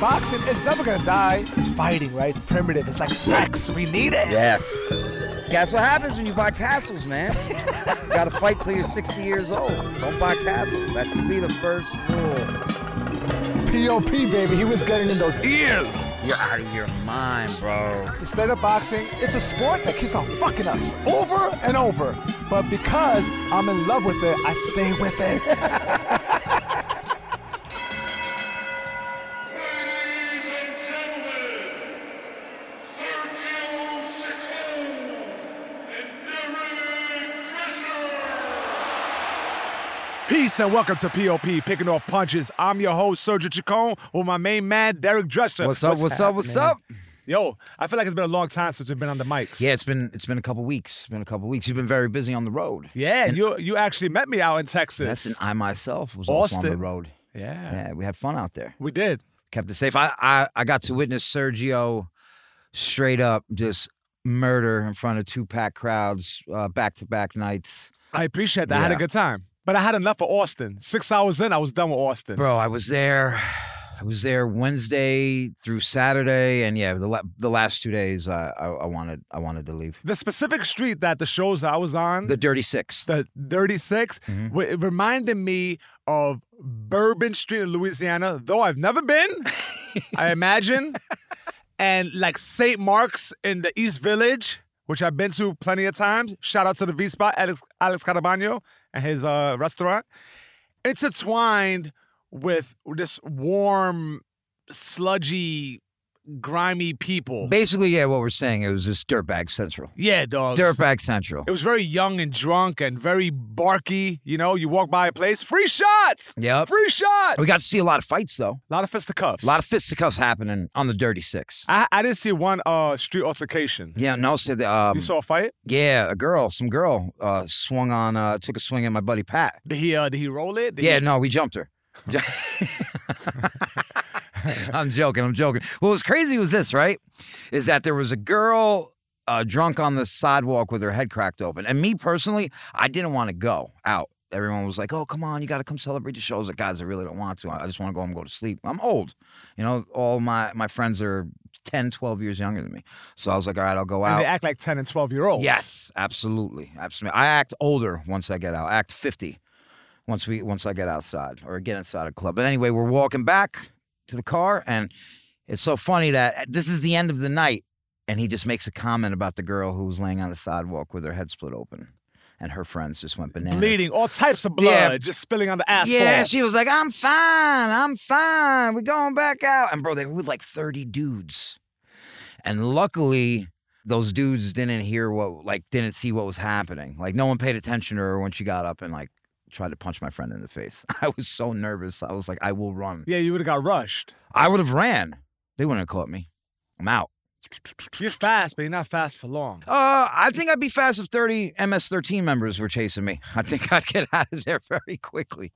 boxing is never gonna die. It's fighting, right? It's primitive. It's like sex. We need it. Yes. That's what happens when you buy castles, man. you gotta fight till you're 60 years old. Don't buy castles. That should be the first rule. POP, baby. He was getting in those ears. You're out of your mind, bro. Instead of boxing, it's a sport that keeps on fucking us over and over. But because I'm in love with it, I stay with it. Peace and welcome to POP, Picking Off Punches. I'm your host, Sergio Chacon, with my main man, Derek Drescher. What's up? What's up? What's up? Yo, I feel like it's been a long time since we've been on the mics. Yeah, it's been it's been a couple weeks. It's been a couple weeks. You've been very busy on the road. Yeah, and you you actually met me out in Texas. Yes, and I myself was also on the Austin. road. yeah, Yeah, we had fun out there. we did. Kept it safe. I I, I got to witness Sergio straight up just murder in front of two packed crowds, back to back nights. I appreciate that. I had a good time. But I had enough of Austin. Six hours in, I was done with Austin. Bro, I was there. I was there Wednesday through Saturday, and yeah, the la- the last two days, I, I I wanted I wanted to leave. The specific street that the shows I was on, The Dirty Six. the Dirty 6 Mhm. w- it reminded me of Bourbon Street in Louisiana, though I've never been, I imagine. And like St. Mark's in the East Village, which I've been to plenty of times. Shout out to the V Spot, Alex, Alex Carabano and his uh, restaurant. Intertwined with this warm, sludgy, grimy people. Basically, yeah, what we're saying it was just dirtbag central. Yeah, dog. Dirtbag central. It was very young and drunk and very barky. You know, you walk by a place, free shots, Yep. free shots. We got to see a lot of fights though. a lot of fisticuffs. A lot of fisticuffs happening on the Dirty Six. I, I didn't see one uh street altercation. Yeah, no, said um, you saw a fight? yeah, a girl, some girl, uh, swung on, uh, took a swing at my buddy Pat. Did he uh did he roll it? Did Yeah, he- no, we jumped her. I'm joking. I'm joking. What was crazy was this, right? Is that there was a girl uh, drunk on the sidewalk with her head cracked open. And me personally, I didn't want to go out. Everyone was like, oh, come on, you got to come celebrate the show. I was like, guys, I really don't want to. I just want to go home and go to sleep. I'm old. You know, all my, my friends are 10, 12 years younger than me. So I was like, all right, I'll go and out. they act like ten and twelve year olds. Yes, absolutely, absolutely. I act older once I get out. I act fifty once we once I get outside or get inside a club. But anyway, we're walking back to the car, and it's so funny that uh, this is the end of the night, and he just makes a comment about the girl who was laying on the sidewalk with her head split open, and her friends just went bananas. Bleeding, all types of blood, Yeah. just spilling on the asphalt. Yeah, she was like, "I'm fine, I'm fine. We're going back out." And bro, they were with like thirty dudes, and luckily, those dudes didn't hear what, like, didn't see what was happening. Like, no one paid attention to her when she got up and like tried to punch my friend in the face. I was so nervous. I was like, "I will run." yeah, you would have got rushed. I would have ran. They wouldn't have caught me. I'm out. You're fast, but you're not fast for long. Uh, I think I'd be fast if 30 MS-13 members were chasing me. I think I'd get out of there very quickly,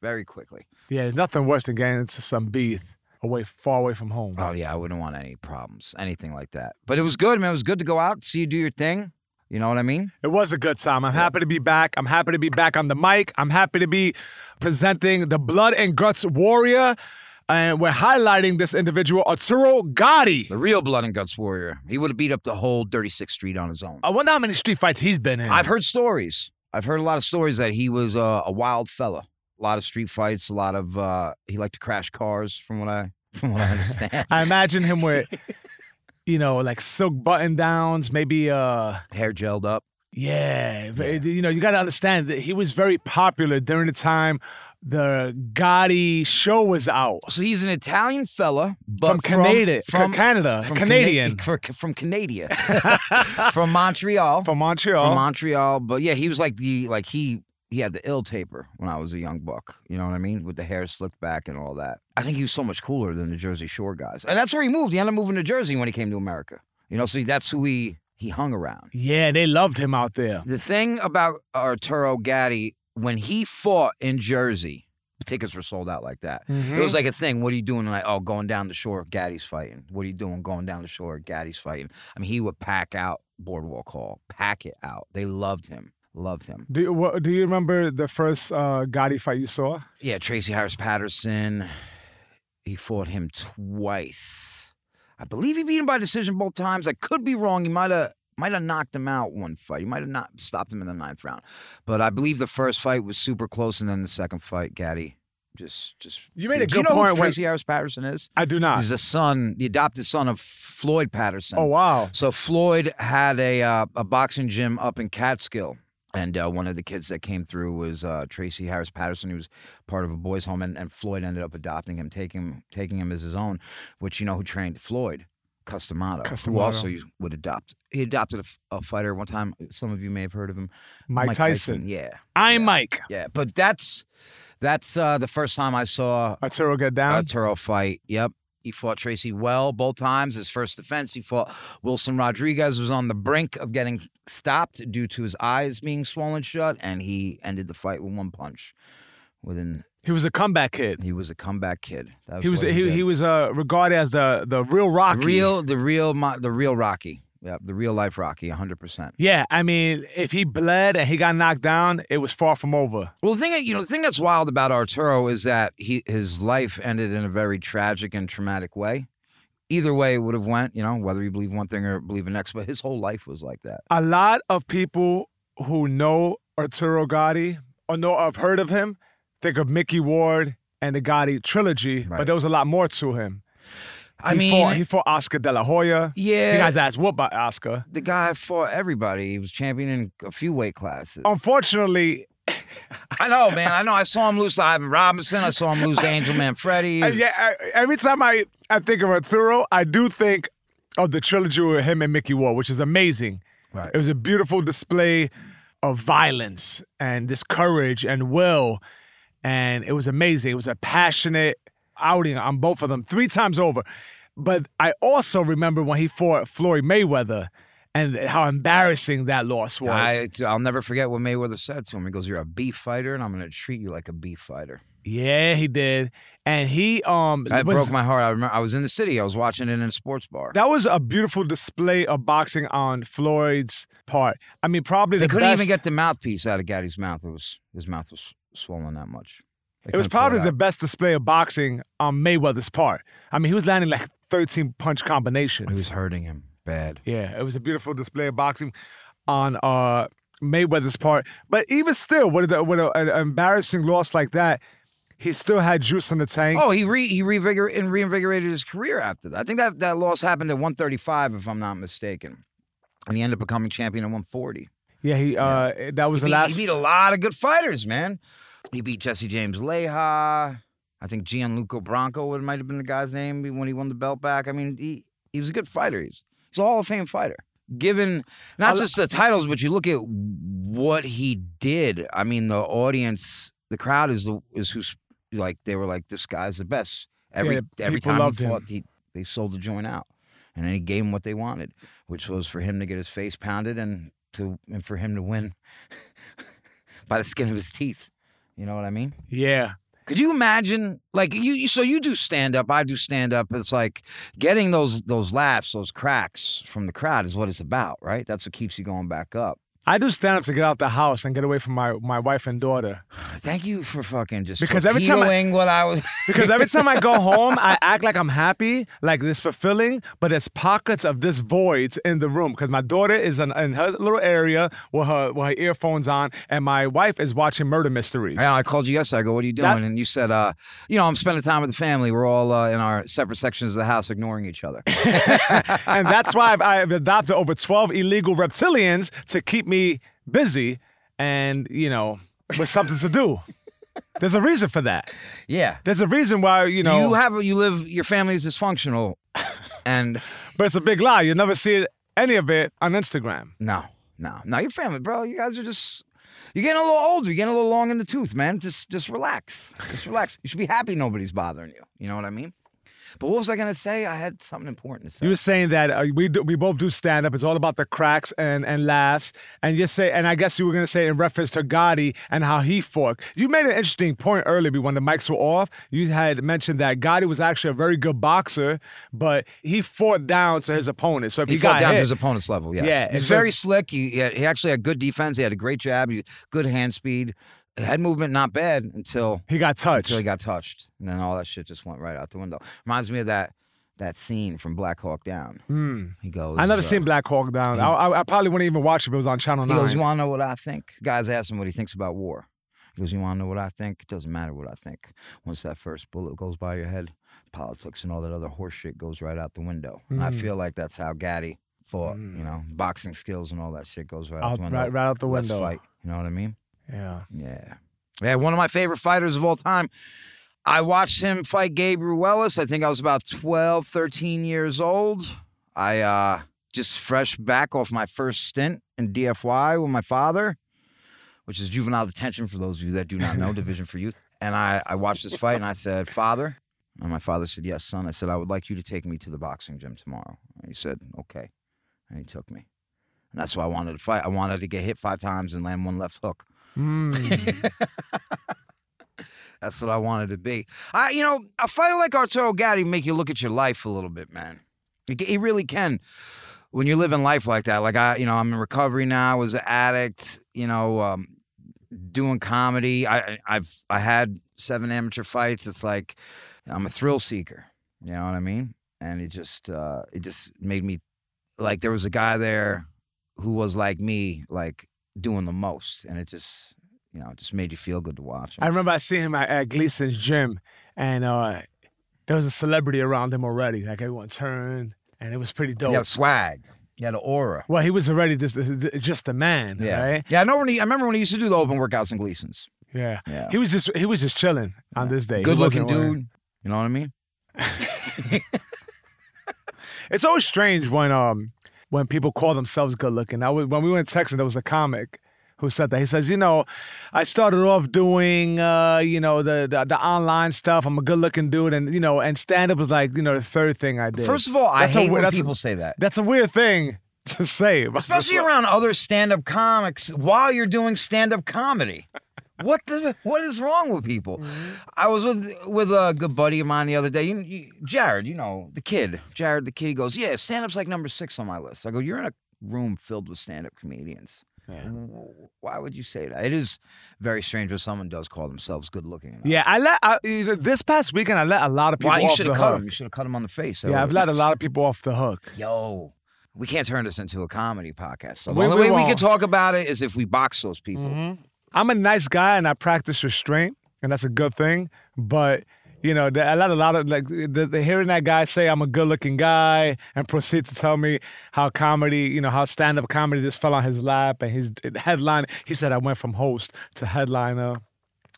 very quickly. Yeah, there's nothing worse than getting into some beef away, far away from home. Oh yeah, I wouldn't want any problems, anything like that. But it was good, man. It was good to go out, see you do your thing. You know what I mean? It was a good time. I'm happy to be back. I'm happy to be back on the mic. I'm happy to be presenting the Blood and Guts Warrior. And we're highlighting this individual, Arturo Gatti. The real blood and guts warrior. He would have beat up the whole 36th Street on his own. I wonder how many street fights he's been in. I've heard stories. I've heard a lot of stories that he was uh, a wild fella. A lot of street fights. A lot of uh, he liked to crash cars, from what I from what I understand. I imagine him with, you know, like silk button downs, maybe uh Hair gelled up. yeah, very- you know, you got to understand that he was very popular during the time the Gotti show was out. So he's an Italian fella, but From Canada, from Canada, from Canadian. Cana- from Canada, from Montreal, From Montreal. from Montreal. But yeah, he was like the like he he had the ill taper when I was a young buck. You know what I mean? With the hair slicked back and all that. I think he was so much cooler than the Jersey Shore guys, and that's where he moved. He ended up moving to Jersey when he came to America. You know, see, that's who he he hung around. yeah, they loved him out there. The thing about Arturo Gatti when he fought in Jersey, tickets were sold out like that. It was mm-hmm. like a thing. What are you doing? Like, oh, going down the shore, Gatti's fighting. What are you doing? Going down the shore, Gatti's fighting. I mean, he would pack out Boardwalk Hall, pack it out. They loved him, loved him. Do you, what, do you remember the first uh, Gatti fight you saw? Yeah, Tracy Harris Patterson. he fought him twice. I believe he beat him by decision both times. I could be wrong. He might have might have knocked him out one fight. He might have not stopped him in the ninth round. But I believe the first fight was super close, and then the second fight, Gatti, just just. You made a Do you good know point Who when- Tracy Harris Patterson is? I do not. He's the son, the adopted son of Floyd Patterson. Oh wow. So Floyd had a uh, a boxing gym up in Catskill, and uh, one of the kids that came through was uh, Tracy Harris Patterson. He was part of a boys' home, and, and Floyd ended up adopting him, taking him, taking him as his own. Which you know who trained Floyd. Cus D'Amato, who also would adopt. He adopted a fighter one time. Some of you may have heard of him, Mike, Tyson. Yeah, I'm Yeah. Mike. yeah. But that's that's uh, the first time I saw Arturo get a down. Turo fight. Yep. He fought Tracy well both times. His first defense, he fought Wilson Rodriguez, was on the brink of getting stopped due to his eyes being swollen shut, and he ended the fight with one punch. Within, he was a comeback kid. he was a comeback kid. That He was what he, he was uh, regarded as the the real Rocky. real, the real, the real Rocky. Yep, the real life Rocky, hundred percent. Yeah, I mean, if he bled and he got knocked down, it was far from over. Well, the thing you know, the thing that's wild about Arturo is that he his life ended in a very tragic and traumatic way. Either way, it would have went. You know, whether you believe one thing or believe the next, but his whole life was like that. A lot of people who know Arturo Gatti or know or have heard of him think of Micky Ward and the Gatti trilogy, Right. but there was a lot more to him. I he mean, fought, he fought Oscar De La Hoya. He yeah, got his ass whooped by Oscar. the guy fought everybody. He was champion in a few weight classes. Unfortunately, I know, man. I know. I saw him lose to Ivan Robinson. I saw him lose to Angel Manfredy. Uh, yeah, I, every time I, I think of Arturo, I do think of the trilogy with him and Micky Ward, which is amazing. Right. It was a beautiful display of violence and this courage and will. And it was amazing. It was a passionate outing on both of them three times over. But I also remember when he fought Floyd Mayweather and how embarrassing that loss was. I, I'll never forget what Mayweather said to him. He goes, "You're a beef fighter, and I'm going to treat you like a beef fighter." yeah, he did. And he um That was- broke my heart. I remember I was in the city. I was watching it in a sports bar. that was a beautiful display of boxing on Floyd's part. I mean, probably They the couldn't best, even get the mouthpiece out of Gatti's mouth. It was his mouth was swollen that much. It was probably the best display of boxing on Mayweather's part. I mean, he was landing like 13 punch combinations. It was hurting him bad. yeah, it was a beautiful display of boxing on uh, Mayweather's part. But even still, with, a, with a, an embarrassing loss like that, he still had juice in the tank. Oh, he re he and reinvigorated his career after that. I think that that loss happened at 135, if I'm not mistaken, and he ended up becoming champion at 140. yeah, he uh, that was He the beat, last. he beat a lot of good fighters, man. He beat Jesse James Leija. I think Gianluca Branco would might have been the guy's name when he won the belt back. I mean, he he was a good fighter. He's he's a Hall of Fame fighter. Given not just the titles, but you look at what he did. I mean, the audience, the crowd is the is who's like they were like this guy's the best. Every Yeah, every time he fought, he, they sold the joint out, and then he gave him what they wanted, which was for him to get his face pounded and to and for him to win by the skin of his teeth. You know what I mean? yeah. Could you imagine, like you? So you do stand up, I do stand up. It's like getting those those laughs, those cracks from the crowd is what it's about, right? That's what keeps you going back up. I do stand up to get out the house and get away from my, my wife and daughter. Thank you for fucking just Because every time I- what I was. Because every time I go home, I act like I'm happy, like this fulfilling, but there's pockets of this void in the room. Because my daughter is in, in her little area with her with her earphones on, and my wife is watching murder mysteries. Yeah, I called you yesterday. I go, "What are you doing?" That- and you said, "Uh, you know, I'm spending time with the family. We're all uh, in our separate sections of the house, ignoring each other." and that's why I've, I've adopted over 12 illegal reptilians to keep me busy and, you know, with something to do. There's a reason for that. yeah, There's a reason why, you know, you have you live. Your family is dysfunctional, and but it's a big lie. You'll never see any of it on Instagram. no, no, no. Your family, bro. You guys are just. You're getting a little older. You're getting a little long in the tooth, man. Just, just relax. Just relax. You should be happy nobody's bothering you. You know what I mean? But what was I gonna say? I had something important to say. You were saying that uh, we do, we both do stand up. It's all about the cracks and, and laughs. And just say, and I guess you were gonna say in reference to Gatti and how he fought. You made an interesting point earlier when the mics were off. You had mentioned that Gatti was actually a very good boxer, but he fought down to his opponent. So if he, He fought got down hit, to his opponent's level. Yes. Yeah, he's very slick. He, he, he actually had good defense. He had a great jab. He, good hand speed. Head movement not bad until He got touched. until he got touched, and then all that shit just went right out the window. Reminds me of that that scene from Black Hawk Down. Hmm. He goes, I never uh, seen Black Hawk Down. I, I, I probably wouldn't even watch if it was on Channel He 9. goes, "You want to know what I think?" Guys ask him what he thinks about war. He goes, "You want to know what I think? It doesn't matter what I think. Once that first bullet goes by your head, politics and all that other horse shit goes right out the window." And I Mm. feel like that's how Gatti fought. You know, boxing skills and all that shit goes right out, Out- the window. right- right out the Let's window. fight. You know what I mean? Yeah. Yeah. Yeah, one of my favorite fighters of all time. I watched him fight Gabe Ruelas. I think I was about 12, 13 years old. I uh just fresh back off my first stint in DFY with my father, which is juvenile detention for those of you that do not know, Division for Youth. And I, I watched this fight and I said, Father, and my father said, Yes, son. I said, I would like you to take me to the boxing gym tomorrow. And he said, Okay. And he took me. And that's why I wanted to fight. I wanted to get hit five times and land one left hook. Mm. That's what I wanted to be. I, you know, a fighter like Arturo Gatti make you look at your life a little bit, man. He, really can. When you're living life like that, like I, you know, I'm in recovery now. I was an addict. You know, um, doing comedy. I, I've, I had seven amateur fights. It's like I'm a thrill seeker. You know what I mean? And it just, uh, it just made me like there was a guy there who was like me, like doing the most, and it just, you know, just made you feel good to watch. I remember I seen him at, at Gleason's gym, and uh, there was a celebrity around him already. Like everyone turned, and it was pretty dope. Had swag. Had an aura. Well, he was already just just a man, Yeah. right? Yeah, I know when he, I remember when he used to do the open workouts in Gleason's. Yeah. Yeah. He was just he was just chilling on this day. Good looking wasn't wearing- dude. You know what I mean? It's always strange when um when people call themselves good looking. I was when we went texting, there was a comic who said that. He says, you know, I started off doing uh, you know, the, the the online stuff. I'm a good looking dude and you know, and stand up was like, you know, the third thing I did. First of all, I That's a hate we- when that's a- people say that. That's a weird thing to say. Especially around other stand-up comics while you're doing stand-up comedy. What the what is wrong with people? Mm-hmm. I was with with a good buddy of mine the other day. You, you, Jared, you know the kid. Jared, the kid. He goes, "Yeah, stand-up's like number six on my list." I go, "You're in a room filled with stand-up comedians. Why would you say that? It is very strange when someone does call themselves good-looking. Yeah, I let I, this past weekend I let a lot of people Why you should have cut hook. him? You should have cut him on the face. Yeah, I've let a lot of people off the hook. Yo, we can't turn this into a comedy podcast. So the We- only we way we won't. can talk about it is if we box those people. Mm-hmm. I'm a nice guy and I practice restraint, and that's a good thing. But you know, I let a lot of like the, the hearing that guy say I'm a good-looking guy and proceed to tell me how comedy, you know, how stand-up comedy just fell on his lap and his headline. He said I went from host to headliner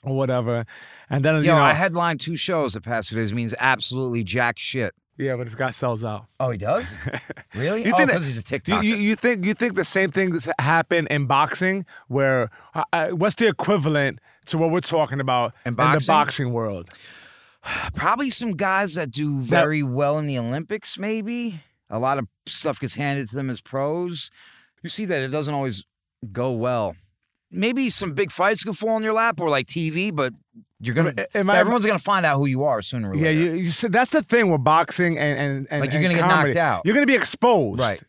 or whatever, and then Yo, you know, I headlined two shows the past two days. Means absolutely jack shit. Yeah, but this guy sells out. Oh, he does? really? You oh, think because he's a TikToker. you, you think you think the same thing that's happened in boxing, where uh, uh, what's the equivalent to what we're talking about In the boxing? boxing world? Probably some guys that do very well in the Olympics. Maybe a lot of stuff gets handed to them as pros. You see that it doesn't always go well. Maybe some big fights can fall in your lap or like TV, but you're gonna. Am I- everyone's gonna find out who you are sooner or Yeah, later. you, you said that's the thing with boxing and and, and Like, you're and gonna get knocked out. You're gonna be exposed. Right.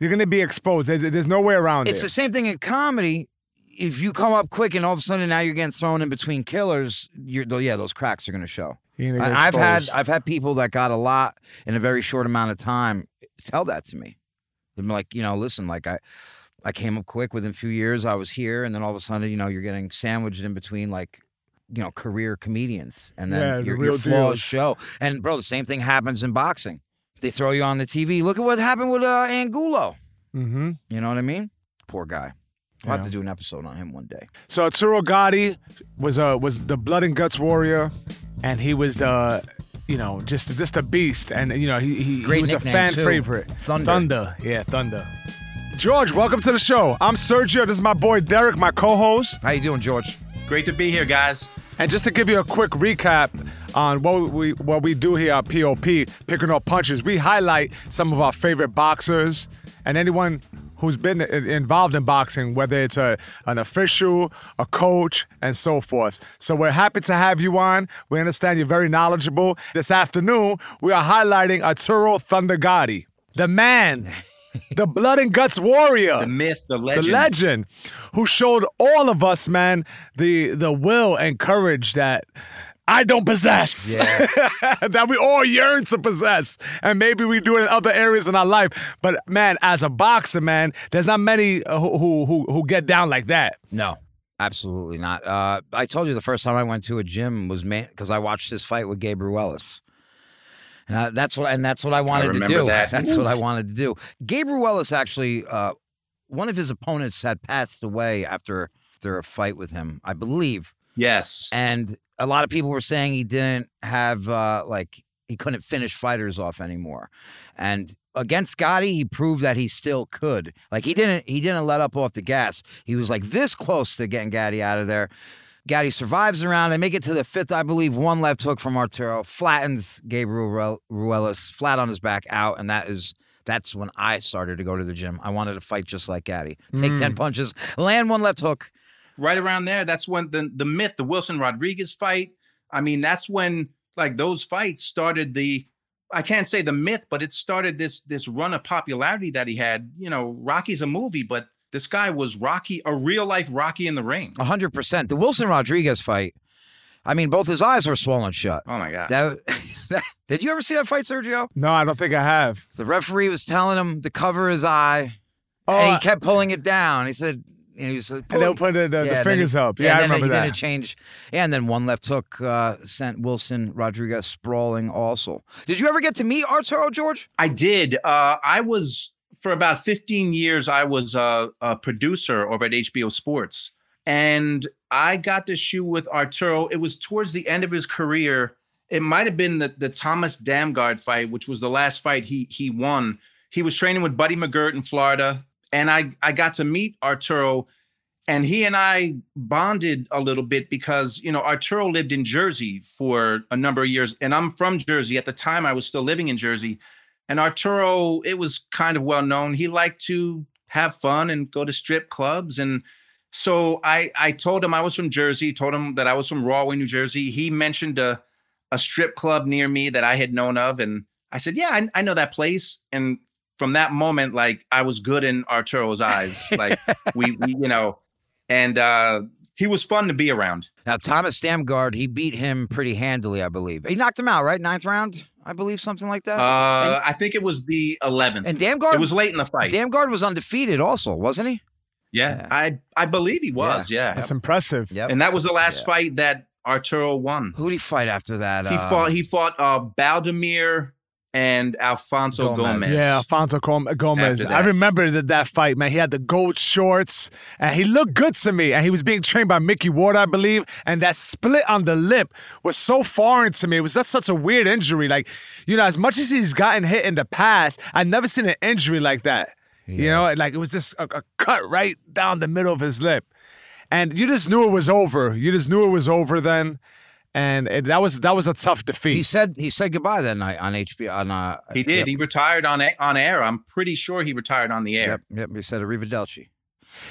You're gonna be exposed. There's, there's no way around it. It's it. the same thing in comedy. If you come up quick and all of a sudden now you're getting thrown in between killers, you're yeah, those cracks are gonna show. Gonna And I've had. I've had people that got a lot in a very short amount of time tell that to me. I'm like, you know, listen, like I I came up quick within a few years, I was here, and then all of a sudden, you know, you're getting sandwiched in between like you know, career comedians, and Yeah, then the your, real your flaws show. And bro, the same thing happens in boxing. They throw you on the TV. Look at what happened with uh, Angulo. hmm You know what I mean? Poor guy. I'll have to do an episode on him one day. So Arturo Gatti was uh, was the blood and guts warrior, and he was the, you know, just just a beast, and you know he he, he was a fan too. favorite. Thunder. Thunder, yeah, Thunder. George, welcome to the show. I'm Sergio. This is my boy Derek, my co-host. How you doing, George? Great to be here, guys. And just to give you a quick recap on what we what we do here at POP, picking up punches, we highlight some of our favorite boxers and anyone who's been involved in boxing, whether it's a an official, a coach, and so forth. So we're happy to have you on. We understand you're very knowledgeable. This afternoon, we are highlighting Arturo Thunder Gatti, the man, the blood and guts warrior. The myth, the legend, the legend. who showed all of us, man, the the will and courage that I don't possess. Yeah. that we all yearn to possess. And maybe we do it in other areas in our life. But man, as a boxer, man, there's not many uh, who who who, who get down like that. No, absolutely not. Uh, I told you the first time I went to a gym was man because I watched this fight with Gabriel Ruelas. And I, that's what, and that's what I wanted to remember do. that. That's what I wanted to do. Gabe Ruelas actually, uh, one of his opponents had passed away after after a fight with him, I believe. Yes. and a lot of people were saying he didn't have uh like he couldn't finish fighters off anymore and against Gatti he proved that he still could like he didn't he didn't let up off the gas he was like this close to getting Gatti out of there Gatti survives the round. They make it to the fifth, I believe. One left hook from Arturo flattens Gabriel Ruelas flat on his back out, and that is that's when I started to go to the gym. I wanted to fight just like Gatti, take ten mm. punches, land one left hook, right around there, that's when the the myth, the Wilson Rodriguez fight. I mean, that's when like those fights started the I can't say the myth, but it started this this run of popularity that he had. You know, Rocky's a movie, but this guy was Rocky, a real life Rocky in the ring. A hundred percent. The Wilson Rodriguez fight. I mean, both his eyes were swollen shut. Oh my god. That, did you ever see that fight, Sergio? No, I don't think I have. The referee was telling him to cover his eye, Oh, and he kept pulling it down. He said, and he was like, and they'll put the, the, Yeah, the fingers he- up. Yeah, I and then remember he that. didn't change. Yeah, and then one left hook uh, sent Wilson Rodriguez sprawling. Also, did you ever get to meet Arturo George? I did. Uh, I was for about 15 years. I was a, a producer over at HBO Sports, and I got to shoot with Arturo. It was towards the end of his career. It might have been the the Thomas Damgaard fight, which was the last fight he he won. He was training with Buddy McGirt in Florida, and I I got to meet Arturo. And he and I bonded a little bit because, you know, Arturo lived in Jersey for a number of years. And I'm from Jersey. At the time, I was still living in Jersey. And Arturo, it was kind of well known. He liked to have fun and go to strip clubs. And so I I told him I was from Jersey, told him that I was from Rahway, New Jersey. He mentioned a, a strip club near me that I had known of. And I said, Yeah, I, I know that place. And from that moment, like I was good in Arturo's eyes. Like we, we you know, and uh he was fun to be around. Now Thomas Damgaard, he beat him pretty handily, I believe. He knocked him out, right? Ninth round, I believe, something like that. Uh I think it was the 11th. and Damgaard, it was late in the fight. Damgaard was undefeated, also, wasn't he? yeah, Yeah. I I believe he was. Yeah, That's impressive. Yep. and that was the last Yeah. fight that Arturo won. Who did he fight after that? He Uh, fought. He fought uh, Baldemir and Alfonso Gomez. Gomez. Yeah, Alfonso Com- Gomez. I remember that, that fight, man. He had the gold shorts, and he looked good to me. And he was being trained by Micky Ward, I believe. And that split on the lip was so foreign to me. It was just such a weird injury. Like, you know, as much as he's gotten hit in the past, I've never seen an injury like that. You know, like it was just a, a cut right down the middle of his lip, and you just knew it was over. You just knew it was over then, and it, that was that was a tough defeat. He said he said goodbye that night on HBO. On uh, He did. Yep, He retired on on air. I'm pretty sure he retired on the air. yep, yep. He said arrivederci.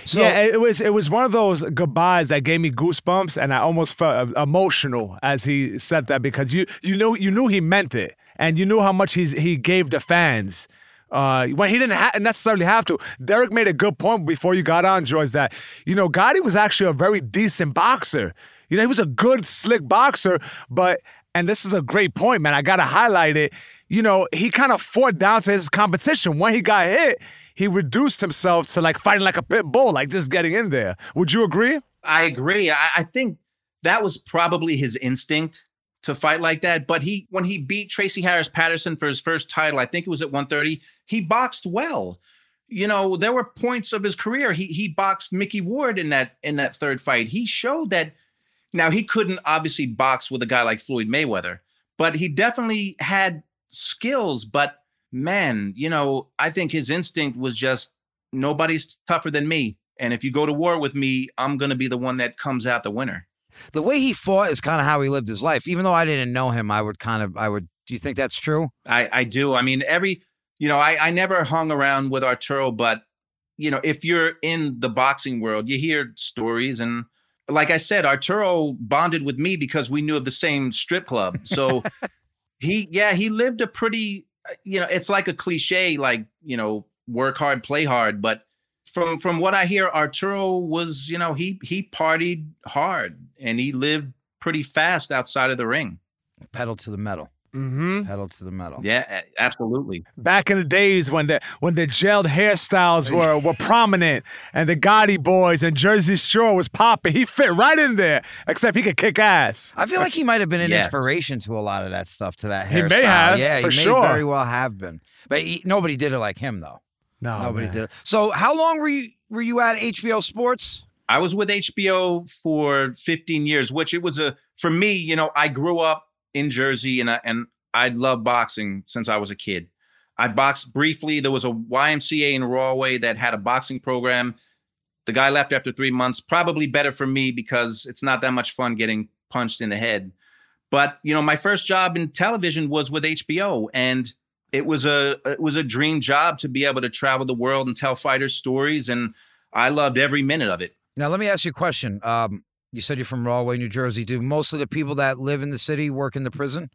So, yeah, it was it was one of those goodbyes that gave me goosebumps, and I almost felt uh, emotional as he said that because you you knew you knew he meant it, and you knew how much he's, he gave the fans. Uh, when he didn't ha- necessarily have to. Derek made a good point before you got on, George, that, you know, Gatti was actually a very decent boxer. You know, he was a good, slick boxer, but, and this is a great point, man, I got to highlight it. You know, he kind of fought down to his competition. When he got hit, he reduced himself to like fighting like a pit bull, like just getting in there. Would you agree? I agree. I, I think that was probably his instinct to fight like that. But he, when he beat Tracy Harris Patterson for his first title, I think it was at 130, he boxed well. You know, there were points of his career. He he boxed Micky Ward in that in that third fight. He showed that. Now he couldn't obviously box with a guy like Floyd Mayweather, but he definitely had skills. But man, you know, I think his instinct was just nobody's tougher than me. And if you go to war with me, I'm going to be the one that comes out the winner. the way he fought is kind of how he lived his life. Even though I didn't know him, I would kind of, I would. Do you think that's true? I, I do. I mean, every, you know, I, I never hung around with Arturo, but, you know, if you're in the boxing world, you hear stories. And like I said, Arturo bonded with me because we knew of the same strip club. So he, yeah, he lived a pretty, uh, you know, it's like a cliche, like, you know, work hard, play hard. But from from what I hear, Arturo was, you know, he he partied hard and he lived pretty fast outside of the ring. Pedal to the metal. Mm-hmm. Pedal to the metal. Yeah, absolutely. Back in the days when the when the gelled hairstyles were were prominent and the Gotti boys and Jersey Shore was popping, he fit right in there. Except he could kick ass. I feel like he might have been an Yes. inspiration to a lot of that stuff, to that He hairstyle. may have, yeah, for he may sure. very well have been. But he, nobody did it like him, though. No, nobody man. did. It. So, how long were you were you at HBO Sports? I was with HBO for 15 years, which it was a for me, you know, I grew up in Jersey and I, and I loved boxing since I was a kid. I boxed briefly. There was a YMCA in Rahway that had a boxing program. The guy left after three months. Probably better for me because it's not that much fun getting punched in the head. But you know, my first job in television was with HBO, and it was a it was a dream job to be able to travel the world and tell fighters stories, and I loved every minute of it. Now, let me ask you a question. Um, you said you're from Rahway, New Jersey. Do most of the people that live in the city work in the prison?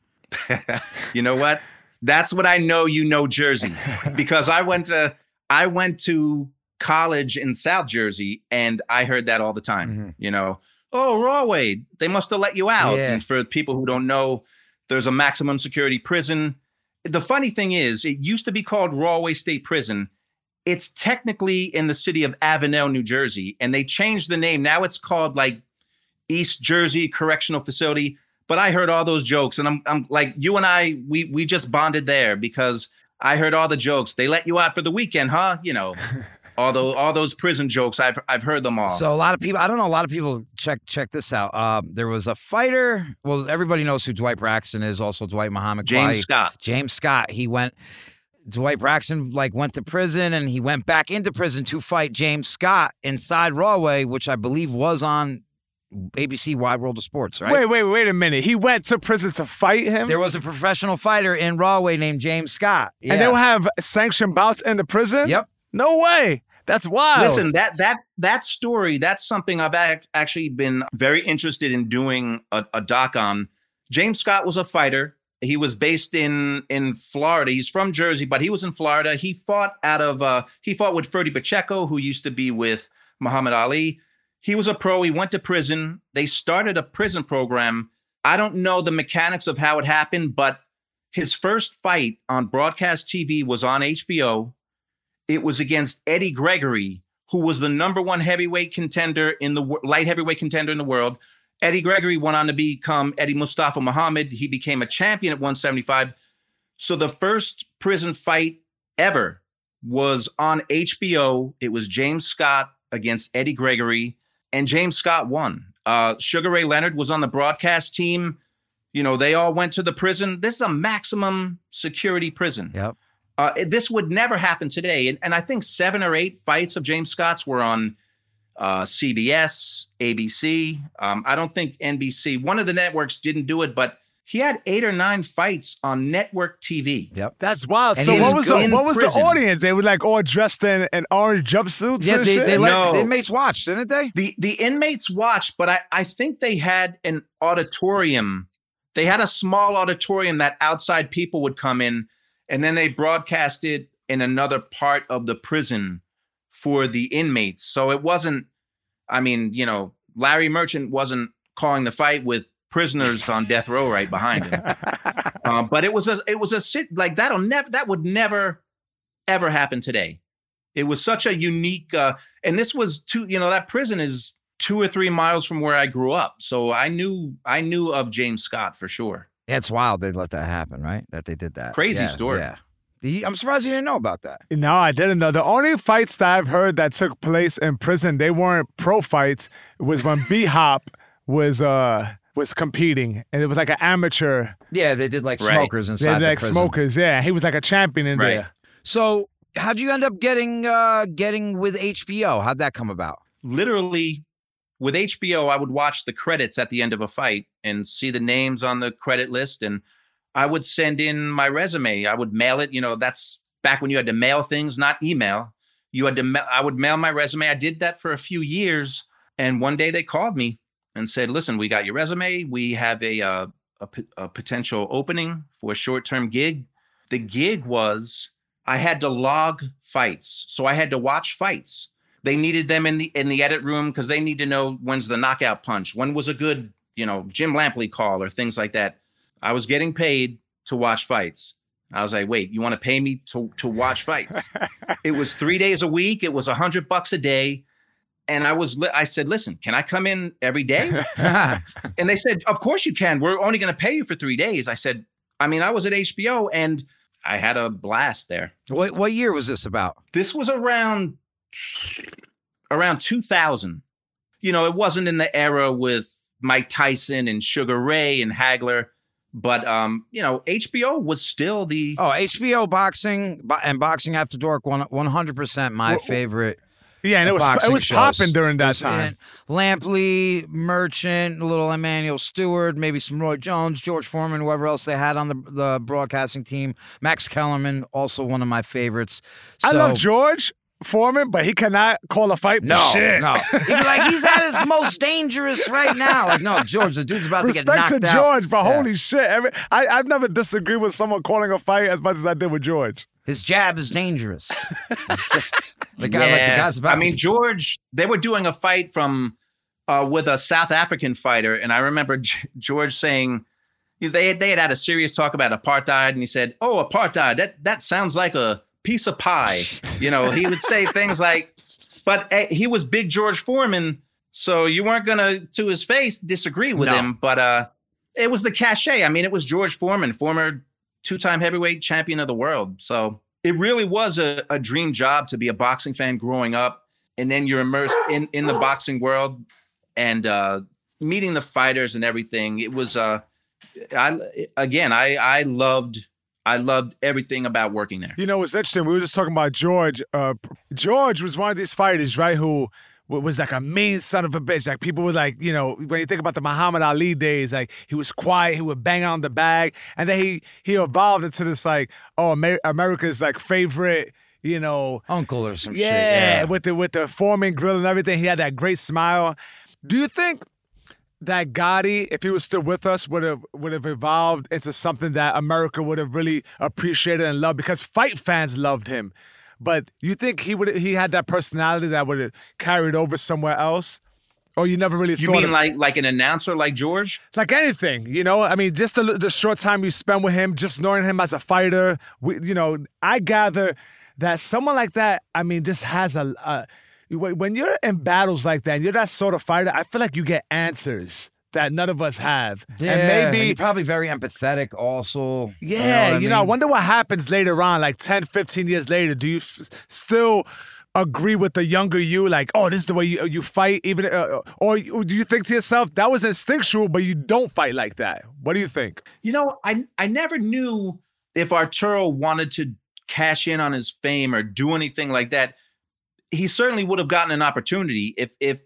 you know what? That's what I know you know Jersey because I went to I went to college in South Jersey and I heard that all the time. Mhm. You know, oh Rahway, they must have let you out. Yeah. And for people who don't know, there's a maximum security prison. The funny thing is, it used to be called Rahway State Prison. It's technically in the city of Avenel, New Jersey, and they changed the name. Now it's called like East Jersey Correctional Facility. But I heard all those jokes, and I'm, I'm like, you and I, we we just bonded there because I heard all the jokes. They let you out for the weekend, huh? You know, all those all those prison jokes. I've I've heard them all. So a lot of people, I don't know, a lot of people check check this out. Um, there was a fighter. Well, everybody knows who Dwight Braxton is. Also, Dwight Muhammad. James. Scott. James Scott. He went. Dwight Braxton like went to prison and he went back into prison to fight James Scott inside Rahway, which I believe was on ABC Wide World of Sports, right? Wait, wait, wait a minute. He went to prison to fight him, There was a professional fighter in Rahway named James Scott. Yeah. and they will have sanctioned bouts in the prison. Yep. No way. That's wild. Listen, that that that story, that's something I've ac- actually been very interested in doing a, a doc on. James Scott was a fighter. He was based in in Florida. He's from Jersey, but he was in Florida. He fought out of uh he fought with Ferdy Pacheco, who used to be with Muhammad Ali. He was a pro. He went to prison. They started a prison program. I don't know the mechanics of how it happened, but his first fight on broadcast TV was on HBO. It was against Eddie Gregory, who was the number one heavyweight contender in the light heavyweight contender in the world. Eddie Gregory went on to become Eddie Mustafa Muhammad. He became a champion at 175. So the first prison fight ever was on HBO. It was James Scott against Eddie Gregory, and James Scott won. Uh, Sugar Ray Leonard was on the broadcast team. You know, they all went to the prison. This is a maximum security prison. Yep. Uh, this would never happen today. And, and I think seven or eight fights of James Scott's were on uh, CBS, ABC. Um, I don't think NBC, one of the networks didn't do it, but he had eight or nine fights on network TV. Yep. That's wild. And so what was was the what was the audience? They were like all dressed in, in orange jumpsuits. Yeah, and they, shit? they let No. the inmates watch, didn't they? The the inmates watched, but I, I think they had an auditorium. They had a small auditorium that outside people would come in, and then they broadcasted in another part of the prison for the inmates. So it wasn't, I mean, you know, Larry Merchant wasn't calling the fight with prisoners on death row right behind him. Uh, but it was a it was a sit like that'll never that would never ever happen today. It was such a unique uh, and this was two you know that prison is two or three miles from where I grew up, so I knew I knew of James Scott for sure. Yeah, it's wild they let that happen, right? That they did that. Crazy Yeah, story. Yeah. The- I'm surprised you didn't know about that. No, I didn't know. The only fights that I've heard that took place in prison, they weren't pro fights. It was when B Hop was uh was competing, and it was like an amateur. Yeah, they did like Right. smokers They inside had the like prison. smokers. Yeah, he was like a champion in Right. there. So, how'd you end up getting uh getting with HBO? How'd that come about? Literally, with HBO, I would watch the credits at the end of a fight and see the names on the credit list, and I would send in my resume. I would mail it. You know, that's back when you had to mail things, not email. You had to. Ma- I would mail my resume. I did that for a few years, and one day they called me and said, "Listen, we got your resume. We have a uh, a, a potential opening for a short term gig." The gig was I had to log fights, so I had to watch fights. They needed them in the in the edit room because they need to know when's the knockout punch, when was a good you know Jim Lampley call or things like that. I was getting paid to watch fights. I was like, wait, you want to pay me to to watch fights? it was three days a week. It was a hundred bucks a day. And I was, I said, listen, can I come in every day? And they said, Of course you can. We're only going to pay you for three days. I said, I mean, I was at HBO and I had a blast there. what what year was this about? This was around around 2000. You know, it wasn't in the era with Mike Tyson and Sugar Ray and Hagler, but um, you know, HBO was still the Oh, HBO boxing and boxing after dark one one hundred percent my Well, favorite. Yeah, and it was it was popping during that time. Lampley, Merchant, little Emanuel Steward, maybe some Roy Jones, George Foreman, whoever else they had on the the broadcasting team. Max Kellerman, also one of my favorites. I love George Foreman, but he cannot call a fight for No, shit. no. He'd be like, he's at his most dangerous right now. Like, no, George, the dude's about to get Respect knocked to out. George, but Yeah. holy shit. Every, I, I've never disagreed with someone calling a fight as much as I did with George. His jab is dangerous. The guy, like the guy's about. I mean, George, they were doing a fight from uh, with a South African fighter, and I remember G- George saying they had, they had had a serious talk about apartheid, and he said, "Oh, apartheid, that that sounds like a piece of pie." You know, he would say things like, but eh, he was Big George Foreman, so you weren't gonna to his face disagree with No. him, but uh, it was the cachet. I mean, it was George Foreman, former two-time heavyweight champion of the world, so it really was a, a dream job to be a boxing fan growing up and then you're immersed in in the boxing world and uh meeting the fighters and everything it was uh i again i i loved i loved everything about working there You know, it's interesting. We were just talking about George. Uh, George was one of these fighters, right? Who was like a mean son of a bitch. Like people were like, you know, when you think about the Muhammad Ali days, like he was quiet, he would bang on the bag, and then he he evolved into this like, oh, Amer- America's like favorite, you know, uncle or some yeah, shit. Yeah. with the with the Foreman grill and everything. He had that great smile. Do you think that Gatti, if he was still with us, would have would have evolved into something that America would have really appreciated and loved? Because fight fans loved him, but you think he would he had that personality that would have carried over somewhere else? Or you never really you thought mean of- like like an announcer like george like anything, you know. I mean, just the, the short time you spend with him, just knowing him as a fighter, we, you know, I gather that someone like that, I mean, just has a. a when when you're in battles like that, and you're that sort of fighter. I feel like you get answers that none of us have, Yeah, and maybe. you're probably very empathetic. Also, Yeah, you know, I, what I mean? wonder what happens later on, like 10, 15 years later. Do you f- still agree with the younger you, like, oh, this is the way you, you fight, even, uh, or do you think to yourself, that was instinctual, but you don't fight like that? What do you think? you know i i never knew if arturo wanted to cash in on his fame or do anything like that he certainly would have gotten an opportunity if if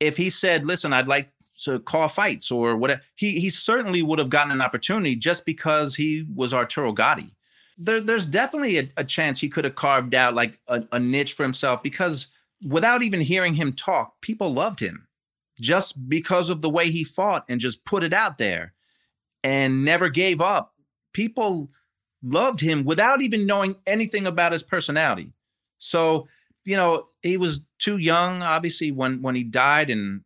if he said listen i'd like to call fights or whatever he he certainly would have gotten an opportunity just because he was arturo gatti there, there's definitely a, a chance he could have carved out like a, a niche for himself because without even hearing him talk people loved him just because of the way he fought and just put it out there and never gave up. People loved him without even knowing anything about his personality. So, you know, he was too young, obviously, when when he died, and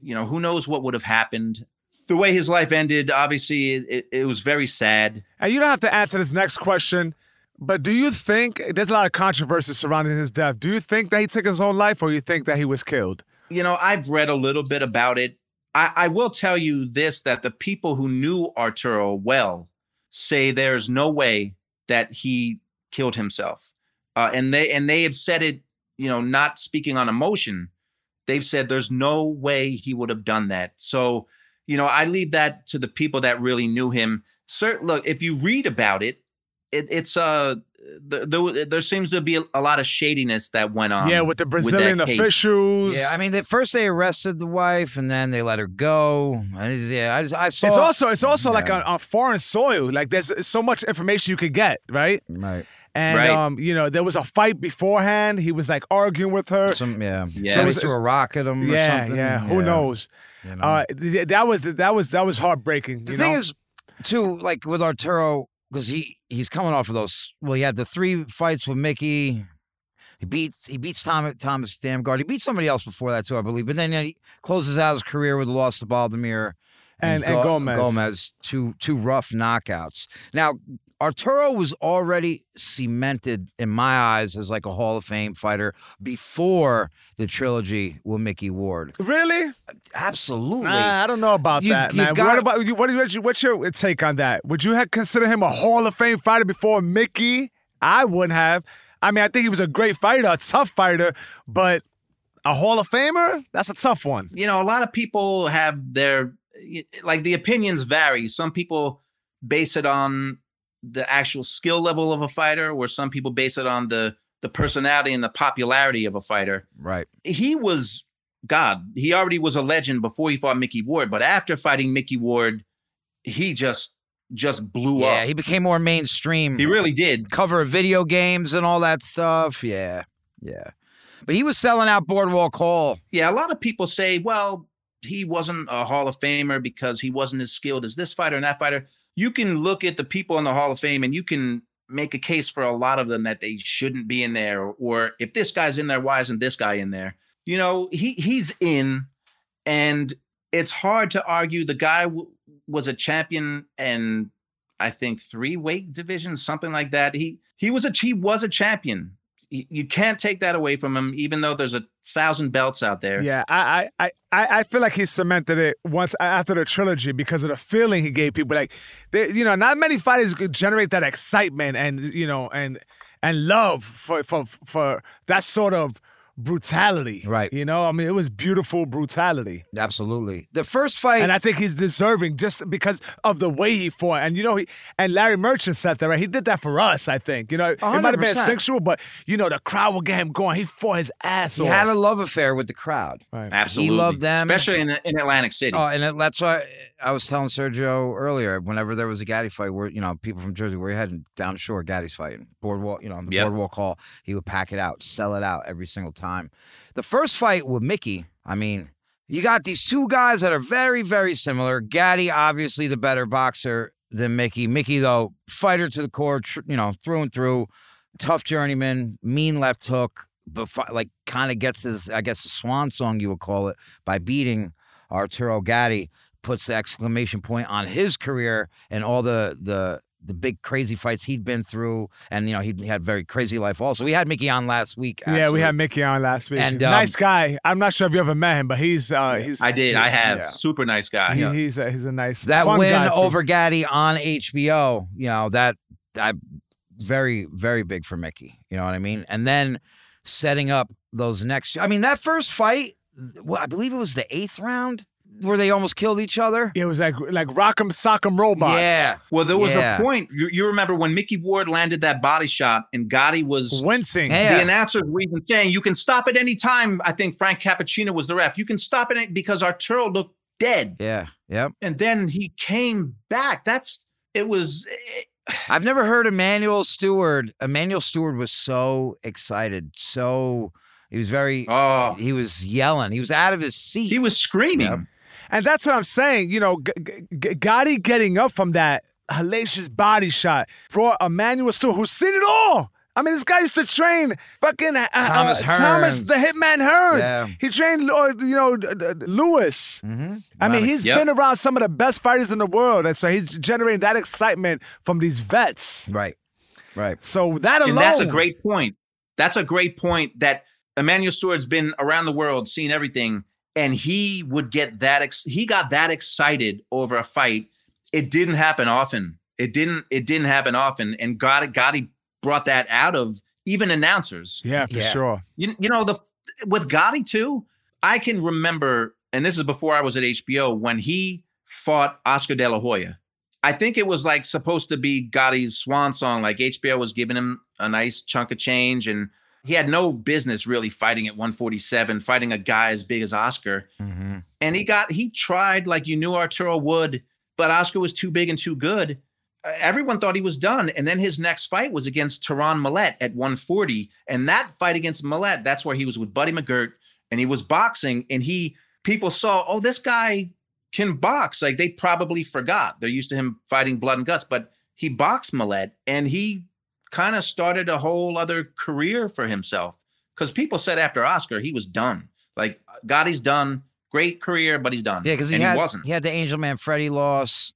you know, who knows what would have happened. The way his life ended, obviously, it, it, was very sad. And you don't have to answer this next question, but do you think there's a lot of controversy surrounding his death? Do you think that he took his own life, or you think that he was killed? you know, I've read a little bit about it. I, I will tell you this that the people who knew Arturo well say there's no way that he killed himself. Uh, and they and they have said it, you know, not speaking on emotion. They've said there's no way he would have done that. So, you know, I leave that to the people that really knew him. Sir, look, if you read about it, it it's uh the, the, there seems to be a, a lot of shadiness that went on. yeah, with the that Brazilian case. officials. Yeah, I mean, at first they arrested the wife, and then they let her go. I just- yeah, I, just, I saw. it's also it's also like Yeah. on, on foreign soil. Like there's so much information you could get, right? right. And Right. um, you know, there was a fight beforehand. He was like arguing with her. Some yeah. Yeah. Somebody So threw a rock at him. or yeah, something. yeah. Who knows? you know. Uh, th- that was that was that was heartbreaking. the you thing know? is, too, like with Arturo, because he he's coming off of those. Well, he had the three fights with Micky. He beats he beats Tom, Thomas Damgaard. He beat somebody else before that too, I believe. But then he closes out his career with a loss to Baldomir And- and Go- Gomez. Gomez, two two rough knockouts. Now Arturo was already cemented in my eyes as like a Hall of Fame fighter before the trilogy with Micky Ward. Really? Absolutely. Nah, I don't know about You- that, you man. got- what about you? What, what's your, what's your take on that? Would you have considered him a Hall of Fame fighter before Micky? I wouldn't have. I mean, I think he was a great fighter, a tough fighter, but a Hall of Famer? That's a tough one. you know, a lot of people have their like the opinions vary. Some people base it on the actual skill level of a fighter, or some people base it on the the personality and the popularity of a fighter. Right. He was God. He already was a legend before he fought Micky Ward, but after fighting Micky Ward, he just just blew Yeah, up. Yeah, he became more mainstream. He really did. cover of video games and all that stuff. Yeah. Yeah. But he was selling out Boardwalk Hall. Yeah, a lot of people say, well, he wasn't a Hall of Famer because he wasn't as skilled as this fighter and that fighter. You can look at the people in the Hall of Fame and you can make a case for a lot of them that they shouldn't be in there, or, if this guy's in there, why isn't this guy in there? You know, he he's in, and it's hard to argue. The guy w- was a champion and I think three weight divisions, something like that. He he was a he was a champion. You can't take that away from him, even though there's a thousand belts out there. Yeah, I, I, I, I feel like he cemented it once after the trilogy because of the feeling he gave people. Like, they, you know, not many fighters could generate that excitement and you know and and love for for for that sort of brutality. Right. You know, I mean, it was beautiful brutality, Absolutely. The first fight. and I think he's deserving just because of the way he fought. And you know, he and Larry Merchant said that right. He did that for us. I think. You know, it might have been sexual, but you know, the crowd will get him going. He fought his ass he off. had a love affair with the crowd. Right. Absolutely. He loved them. especially in, in Atlantic City. Oh, and that's why I was telling Sergio earlier. Whenever there was a Gatti fight, where you know people from Jersey were heading down shore, Gatti's fighting boardwalk. You know, on the Yep. boardwalk hall, he would pack it out, sell it out every single time. The first fight with Micky, I mean, you got these two guys that are very, very similar. Gatti, obviously the better boxer than Micky. Micky, though, fighter to the core, tr- you know, through and through, tough journeyman, mean left hook, but like kind of gets his, I guess, a swan song you would call it by beating Arturo Gatti. Puts the exclamation point on his career and all the the the big crazy fights he'd been through, and you know he had very crazy life also. We had Micky on last week. Yeah, we had Micky on last week. And, um, nice guy. I'm not sure if you ever met him, but he's uh he's I did. I have. Yeah. Super nice guy. he- he's a, he's a nice that fun win guy, too. over Gatti on HBO, you know, that I very, very big for Micky. You know what I mean? And then setting up those next I mean, that first fight, well, I believe it was the eighth round where they almost killed each other. It was like like Rock'em Sock'em Robots. Yeah. Well, there was Yeah. a point. You, you remember when Micky Ward landed that body shot and Gatti was. wincing. Yeah. The announcers were even saying you can stop at any time. I think Frank Cappuccino was the ref. You can stop it because Arturo looked dead, Yeah. Yep. and then he came back. That's it was. Eh. I've never heard Emanuel Steward. Emanuel Steward was so excited. So he was very Oh, he was yelling. He was out of his seat. he was screaming. Yep. And that's what I'm saying. You know, G- G- Gatti getting up from that hellacious body shot brought Emanuel Steward, who's seen it all. I mean, this guy used to train fucking uh, Thomas uh, Thomas the Hitman Hearns. Yeah. He trained, uh, you know, Lewis. Mhm. I mean, he's Yep. been around some of the best fighters in the world, and so he's generating that excitement from these vets. right. Right. So that alone, And that's a great point. That's a great point that Emanuel Steward's been around the world, seen everything, and he would get that ex- he got that excited over a fight. It didn't happen often. It didn't it didn't happen often. And Gatti, Gatti brought that out of even announcers. Yeah, for Yeah. sure. You, you know, the with Gatti too, I can remember, and this is before I was at HBO, when he fought Oscar De La Hoya. I think it was like supposed to be Gatti's swan song. Like HBO was giving him a nice chunk of change, and he had no business really fighting at 147, fighting a guy as big as Oscar. Mm-hmm. And he got he tried like you knew Arturo would, but Oscar was too big and too good. Uh, Everyone thought he was done, and then his next fight was against Terron Millett at 140. And that fight against Millett, that's where he was with Buddy McGirt, and he was boxing. And he people saw, oh, this guy can box. Like they probably forgot. They're used to him fighting blood and guts, but he boxed Millett and he kind of started a whole other career for himself. Because people said after Oscar he was done. Like Gatti's done, great career, but he's done. Yeah, because he and had he wasn't. he had the Angel Manfredy loss,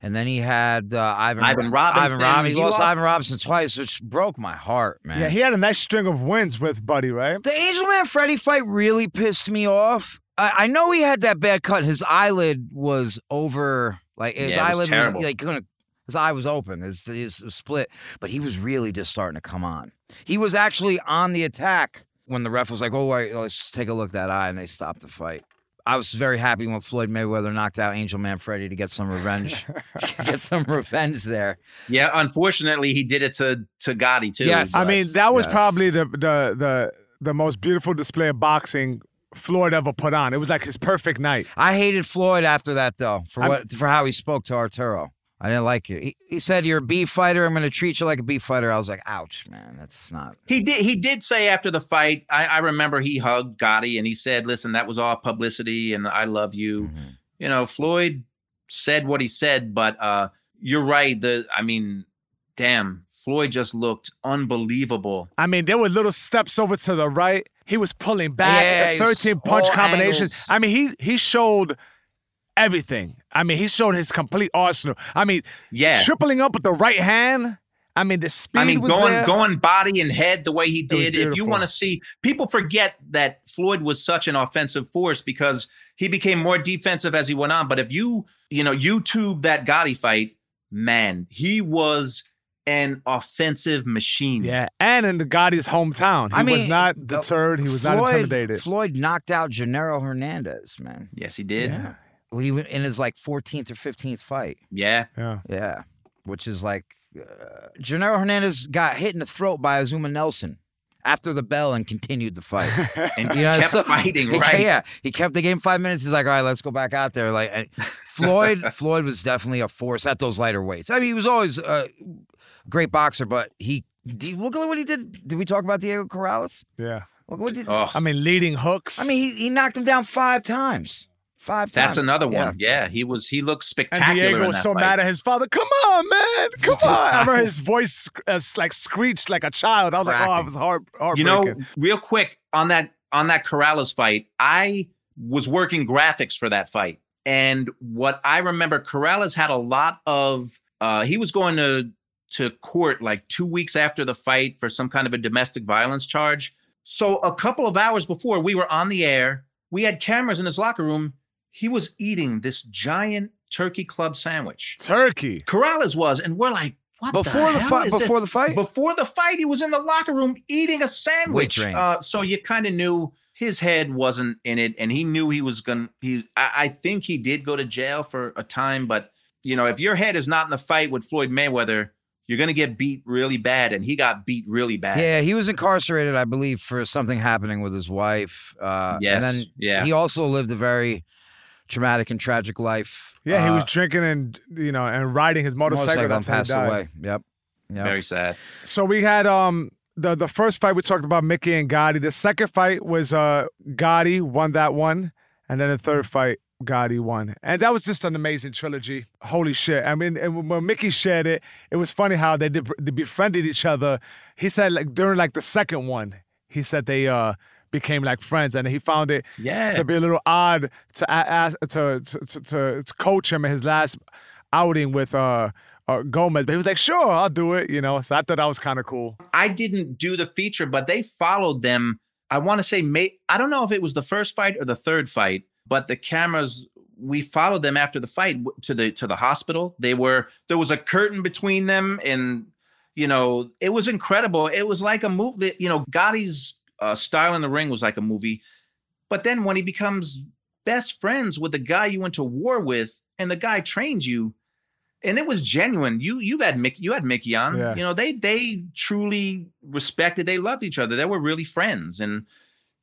and then he had uh, Ivan Ivan Robinson, Ivan Robinson. He he lost lost- Ivan Robinson twice, which broke my heart, man. Yeah, he had a nice string of wins with Buddy, right? The Angel Manfredy fight really pissed me off. I, I know he had that bad cut. His eyelid was over, like his Yeah, it was eyelid terrible. was like couldn't. His eye was open. His, his was split, but he was really just starting to come on. He was actually on the attack when the ref was like, "Oh, wait, let's just take a look at that eye," and they stopped the fight. I was very happy when Floyd Mayweather knocked out Angel Manfredy to get some revenge, get some revenge there. Yeah, unfortunately, he did it to to Gatti too. Yes. I mean, that was yes. probably the, the the the most beautiful display of boxing Floyd ever put on. It was like his perfect night. I hated Floyd after that though for I'm- what for how he spoke to Arturo. I didn't like it. He, he said, "You're a beef fighter. I'm going to treat you like a beef fighter." I was like, "Ouch, man, that's not." He did. He did say after the fight. I, I remember he hugged Gatti and he said, "Listen, that was all publicity, and I love you." Mhm. You know, Floyd said what he said, but uh, you're right. The I mean, damn, Floyd just looked unbelievable. I mean, there were little steps over to the right. He was pulling back. Yeah, uh, he was 13 punch all combinations. angles. I mean, he he showed everything. I mean, he showed his complete arsenal. I mean, Yeah, tripling up with the right hand. I mean, the speed I mean, was going there. going body and head the way he did. If you want to see, people forget that Floyd was such an offensive force because he became more defensive as he went on. But if you you know YouTube that Gatti fight, man, he was an offensive machine. Yeah, and in the Gatti's hometown, he I was not the- deterred. He was Floyd, not intimidated. Floyd knocked out Genaro Hernandez, man. Yes, he did. Yeah. Well, he went in his like 14th or 15th fight. Yeah. Yeah, Yeah, which is like uh, Genaro Hernandez got hit in the throat by Azuma Nelson after the bell and continued the fight. And You know, kept so- fighting, He- right? Yeah, he kept the game five minutes. He's like, all right, let's go back out there. Like and Floyd, Floyd was definitely a force at those lighter weights. I mean, he was always a great boxer, but he did, look at what he did. Did we talk about Diego Corrales? yeah. Look what did, Oh, I mean, leading hooks. I mean, he, he knocked him down five times. Five times. that's another one. Yeah, he was. He looked spectacular. and spectacular. Diego in was so fight. mad at his father. Come on, man. Come on. I remember his voice uh, like screeched like a child. I was like, oh, I Cracking. was heart You know, real quick on that on that Corrales fight, I was working graphics for that fight, and what I remember, Corrales had a lot of. Uh, he was going to to court like two weeks after the fight for some kind of a domestic violence charge. So a couple of hours before we were on the air, we had cameras in his locker room. He was eating this giant turkey club sandwich. Turkey. Corrales was, and we're like, what before the, hell fight. is this? Before the fight. Before the fight, he was in the locker room eating a sandwich. Uh, so you kind of knew his head wasn't in it, and he knew he was gonna. He, I, I think he did go to jail for a time, but you know, if your head is not in the fight with Floyd Mayweather, you're gonna get beat really bad, and he got beat really bad. Yeah, he was incarcerated, I believe, for something happening with his wife. Uh, Yes. And then yeah. he also lived a very traumatic and tragic life. Yeah, he Uh, was drinking and you know and riding his motorcycle. motorcycle and That's passed away. Yep. Yep. Very sad. So we had um the the first fight we talked about Micky and Gatti. The second fight was uh Gatti won that one, and then the third fight Gatti won, and that was just an amazing trilogy. Holy shit! I mean, and when Micky shared it, it was funny how they did, they befriended each other. He said like during like the second one, he said they uh became like friends, and he found it Yeah. to be a little odd to ask to to, to, to, coach him in his last outing with uh, uh Gomez, but he was like, "Sure, I'll do it," you know. So I thought that was kind of cool. I didn't do the feature, but they followed them. I want to say, may, I don't know if it was the first fight or the third fight, but the cameras we followed them after the fight to the to the hospital. They were there was a curtain between them, and you know it was incredible. It was like a movie. You know, Gatti's uh, style in the ring was like a movie, but then when he becomes best friends with the guy you went to war with, and the guy trained you, and it was genuine. You you've had Micky, you had Micky on. Yeah. You know, they they truly respected, they loved each other. They were really friends. And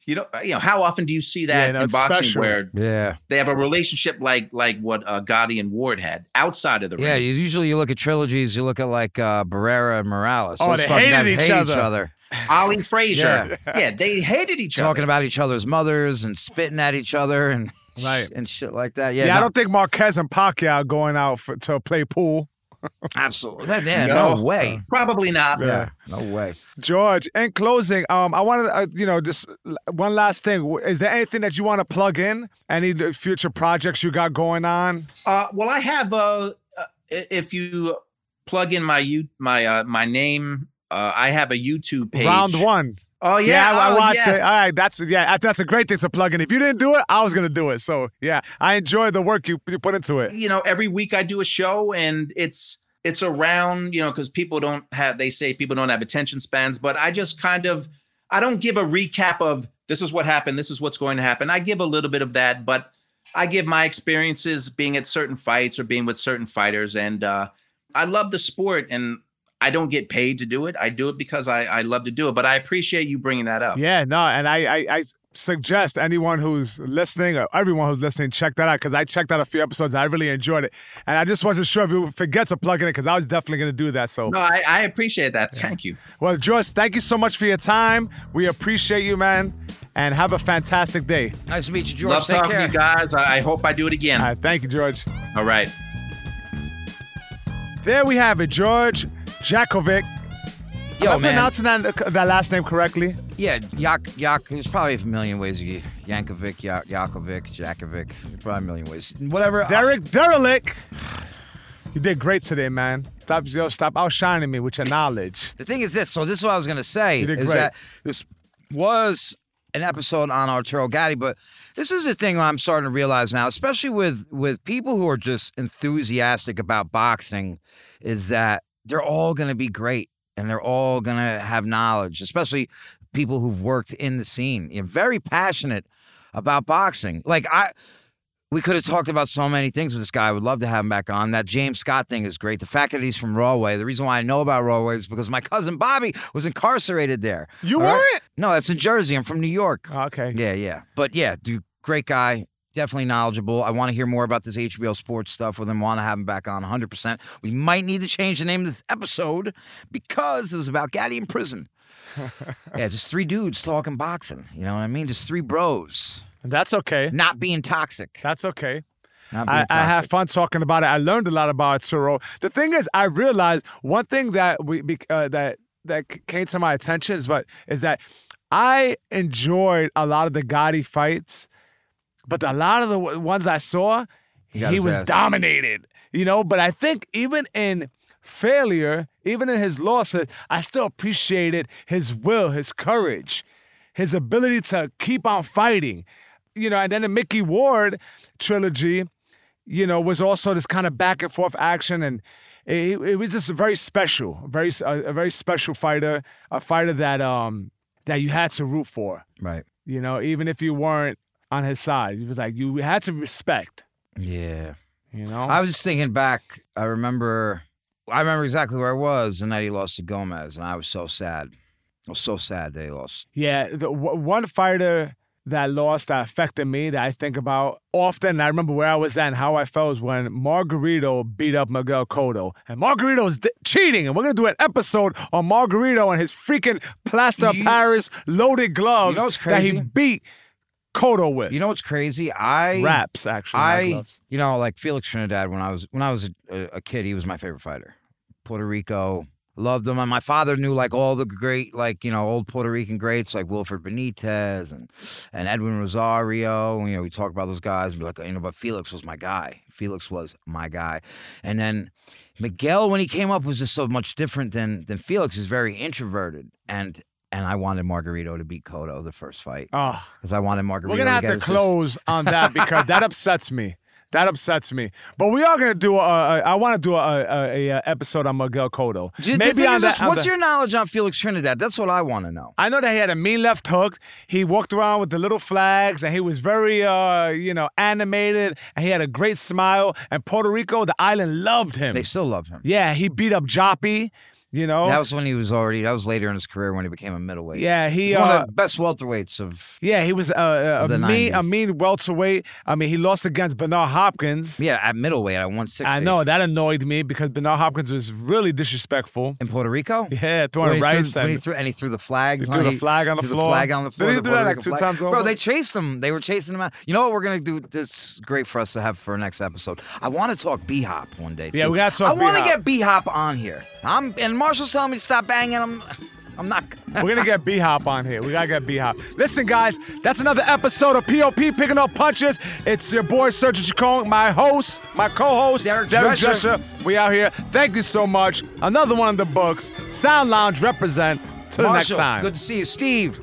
you know, you know, how often do you see that Yeah, no, in boxing special. where Yeah. they have a relationship like like what uh, Gatti and Ward had outside of the Yeah. ring? You, usually you look at trilogies, you look at like uh, Barrera and Morales. Oh, Those they fucking hated guys each hate other. Ali Frazier. Yeah. Yeah. they hated each Talking other. Talking about each other's mothers and spitting at each other and Right. and shit like that. Yeah, Yeah. I don't think Marquez and Pacquiao going out for, to play pool. Absolutely. That- yeah, no. No. way. Probably not. Yeah. No way. George, in closing, um, I wanted, uh, you know, just one last thing. Is there anything that you want to plug in? Any future projects you got going on? Uh, well, I have. Uh, uh, if you plug in my you my uh, my name, uh, I have a YouTube page. Round one. Oh yeah, I, I oh, watched yes. it. All right, that's yeah, that's a great thing to plug in. If you didn't do it, I was gonna do it. So yeah, I enjoy the work you, you put into it. you know every week i do a show and it's it's around you know because people don't have they say people don't have attention spans but i just kind of i don't give a recap of this is what happened this is what's going to happen i give a little bit of that but i give my experiences being at certain fights or being with certain fighters and uh i love the sport and i don't get paid to do it i do it because i i love to do it but i appreciate you bringing that up Yeah, no, and I, I, I suggest anyone who's listening or everyone who's listening check that out because I checked out a few episodes and I really enjoyed it, and I just wasn't sure if you would forget to plug in it because I was definitely gonna do that. So no i, I appreciate that thank you well, George, thank you so much for your time. We appreciate you, man, and have a fantastic day. Nice to meet you, George. love Take talking care. to you guys I, I hope i do it again All right, thank you, George. all right There we have it, George Jakovic. Yo, Am I man. pronouncing that, that last name correctly? Yeah, Yak, Yak, there's probably a million ways you Yankovic, Yak, Yakovic, Jakovic. Probably a million ways. Whatever. Uh, Derek Derelick. You did great today, man. Stop, yo, stop outshining me with your knowledge. The thing is this. So this is what I was gonna say. You did is great. that this was an episode on Arturo Gatti, but this is a thing I'm starting to realize now, especially with with people who are just enthusiastic about boxing, is that they're all gonna be great and they're all gonna have knowledge, especially people who've worked in the scene. You're very passionate about boxing. Like I we could have talked about so many things with this guy. I would love to have him back on. That James Scott thing is great. The fact that he's from Rahway. The reason why I know about Rahway is because my cousin Bobby was incarcerated there. You weren't? No, that's in Jersey. I'm from New York. Oh, okay. Yeah, yeah. But yeah, dude, great guy. Definitely knowledgeable. I want to hear more about this HBO sports stuff with him. Want to have him back on 100%. We might need to change the name of this episode because it was about Gatti in prison. yeah, just three dudes talking boxing. You know what I mean? Just three bros. That's okay. Not being toxic. That's okay. I, I have fun talking about it. I learned a lot about Arturo. The thing is, I realized one thing that we uh, that that came to my attention is what is that I enjoyed a lot of the Gatti fights, but a lot of the ones I saw, He he was ass. dominated. You know, but I think even in failure, even in his losses, I still appreciated his will, his courage, his ability to keep on fighting. You know, and then the Micky Ward trilogy, you know, was also this kind of back and forth action, and it, it was just very special, very a, a very special fighter, a fighter that um that you had to root for. Right. You know, even if you weren't on his side, He was like you had to respect. Yeah. You know, I was just thinking back. I remember, I remember exactly where I was the night he lost to Gomez, and I was so sad. I was so sad that he lost. Yeah, the w- one fighter that lost that affected me that I think about often. I remember where I was at and how I felt was when Margarito beat up Miguel Cotto, and Margarito was d- cheating. And we're gonna do an episode on Margarito and his freaking plaster You- Paris loaded gloves what's that he beat Cotto with. You know what's crazy? I raps actually. I, you know, like Felix Trinidad when I was when I was a, a kid, he was my favorite fighter. Puerto Rico, loved him, and my father knew like all the great, like you know, old Puerto Rican greats like Wilfred Benitez and and Edwin Rosario. You know, we talk about those guys, and be like, you know, but Felix was my guy. Felix was my guy, and then Miguel when he came up was just so much different than than Felix. He's very introverted, and and I wanted Margarito to beat Cotto the first fight Oh, because I wanted Margarito. we're gonna have to his- close on that because that upsets me. That upsets me. But we are gonna do a. a I want to do a, a, a episode on Miguel Cotto. Maybe on that. on what's your knowledge on Felix Trinidad? That's what I want to know. I know that he had a mean left hook. He walked around with the little flags, and he was very, uh, you know, animated, and he had a great smile. And Puerto Rico, the island loved him. They still love him. yeah, he beat up Joppy. You know. That was when he was already. That was later in his career when he became a middleweight. yeah, he He's one uh, of the best welterweights of. yeah he was uh, uh, a mean a mean welterweight. I mean, he lost against Bernard Hopkins. Yeah, at middleweight at 160. I know that annoyed me because Bernard Hopkins was really disrespectful. In Puerto Rico. Yeah, throwing rights threw, when he and threw and he threw the flags. He threw the flag on the threw floor. flag on the Did he do that like two flag. times Bro, they chased him. They were chasing him out. You know what we're gonna do? This great for us to have for next episode. I want to talk B Hop one day. Yeah, too. we gotta talk I want to get B Hop on here. I'm and Marshall's telling me to stop banging him. I'm not. We're gonna get B Hop on here. We gotta get B Hop. Listen, guys, that's another episode of POP Picking Up Punches. It's your boy Sergio Chacon, my host, my co-host Derek Drescher. Drescher. We out here. Thank you so much. Another one of the books. Sound Lounge represent. Till the next time. Good to see you, Steve.